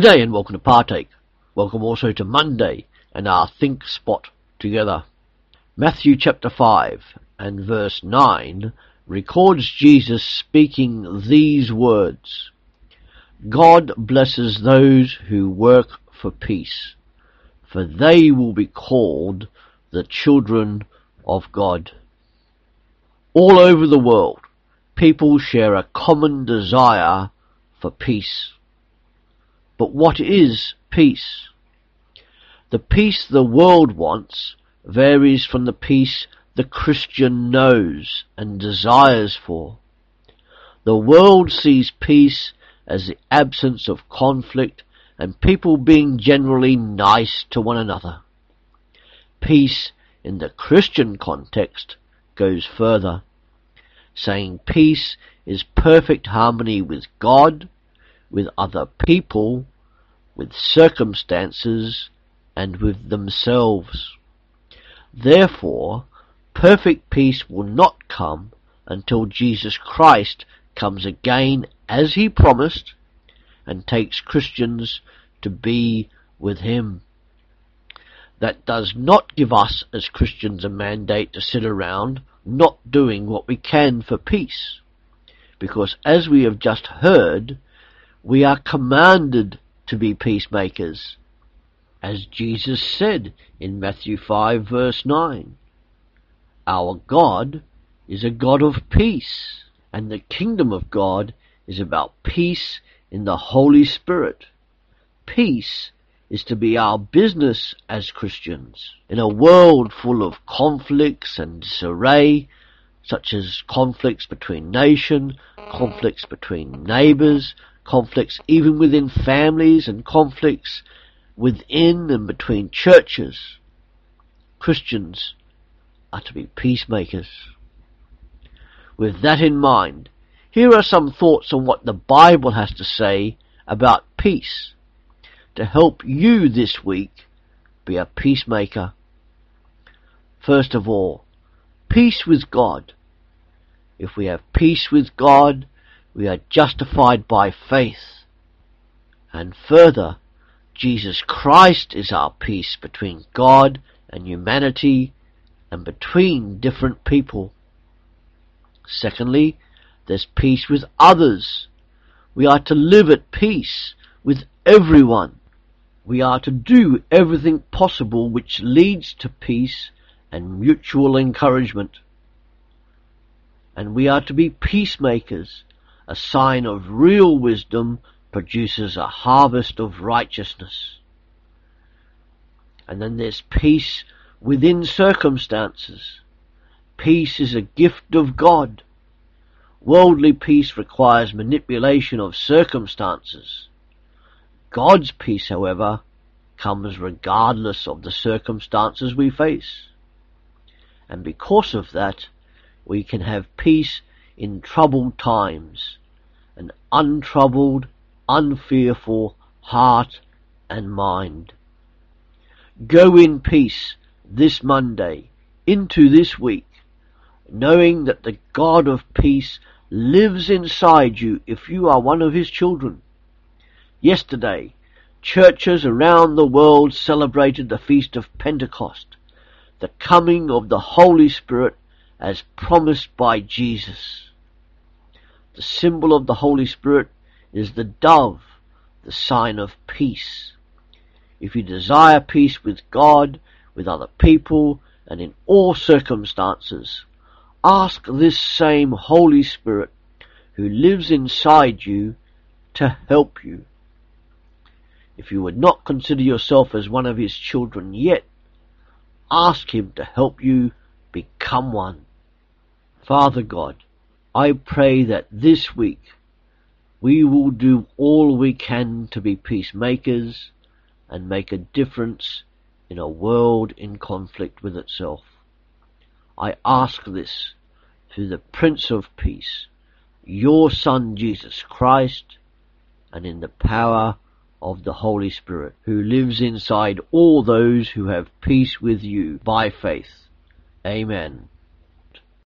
G'day and welcome to Partake. Welcome also to Monday and our Think Spot together. Matthew chapter 5 and verse 9 records Jesus speaking these words. God blesses those who work for peace, for they will be called the children of God. All over the world, people share a common desire for peace. But what is peace? The peace the world wants varies from the peace the Christian knows and desires for. The world sees peace as the absence of conflict and people being generally nice to one another. Peace in the Christian context goes further, saying peace is perfect harmony with God, with other people, with circumstances, and with themselves. Therefore, perfect peace will not come until Jesus Christ comes again as he promised and takes Christians to be with him. That does not give us as Christians a mandate to sit around not doing what we can for peace. Because as we have just heard, we are commanded to be peacemakers. As Jesus said in Matthew 5 verse 9, Our God is a God of peace, and the kingdom of God is about peace in the Holy Spirit. Peace is to be our business as Christians. In a world full of conflicts and disarray, such as conflicts between nation, conflicts between neighbours, conflicts even within families and conflicts within and between churches, Christians are to be peacemakers. With that in mind, here are some thoughts on what the Bible has to say about peace to help you this week be a peacemaker. First of all, peace with God. If we have peace with God, we are justified by faith. And further, Jesus Christ is our peace between God and humanity and between different people. Secondly, there's peace with others. We are to live at peace with everyone. We are to do everything possible which leads to peace and mutual encouragement. And we are to be peacemakers. A sign of real wisdom produces a harvest of righteousness. And then there's peace within circumstances. Peace is a gift of God. Worldly peace requires manipulation of circumstances. God's peace, however, comes regardless of the circumstances we face. And because of that, we can have peace in troubled times, an untroubled, unfearful heart and mind. Go in peace this Monday into this week knowing that the God of peace lives inside you if you are one of his children. Yesterday, churches around the world celebrated the feast of Pentecost, the coming of the Holy Spirit as promised by Jesus. The symbol of the Holy Spirit is the dove, the sign of peace. If you desire peace with God, with other people, and in all circumstances, Ask this same Holy Spirit who lives inside you to help you. If you would not consider yourself as one of his children yet, ask him to help you become one. Father God, I pray that this week we will do all we can to be peacemakers and make a difference in a world in conflict with itself. I ask this through the Prince of Peace, your Son Jesus Christ, and in the power of the Holy Spirit, who lives inside all those who have peace with you by faith. Amen.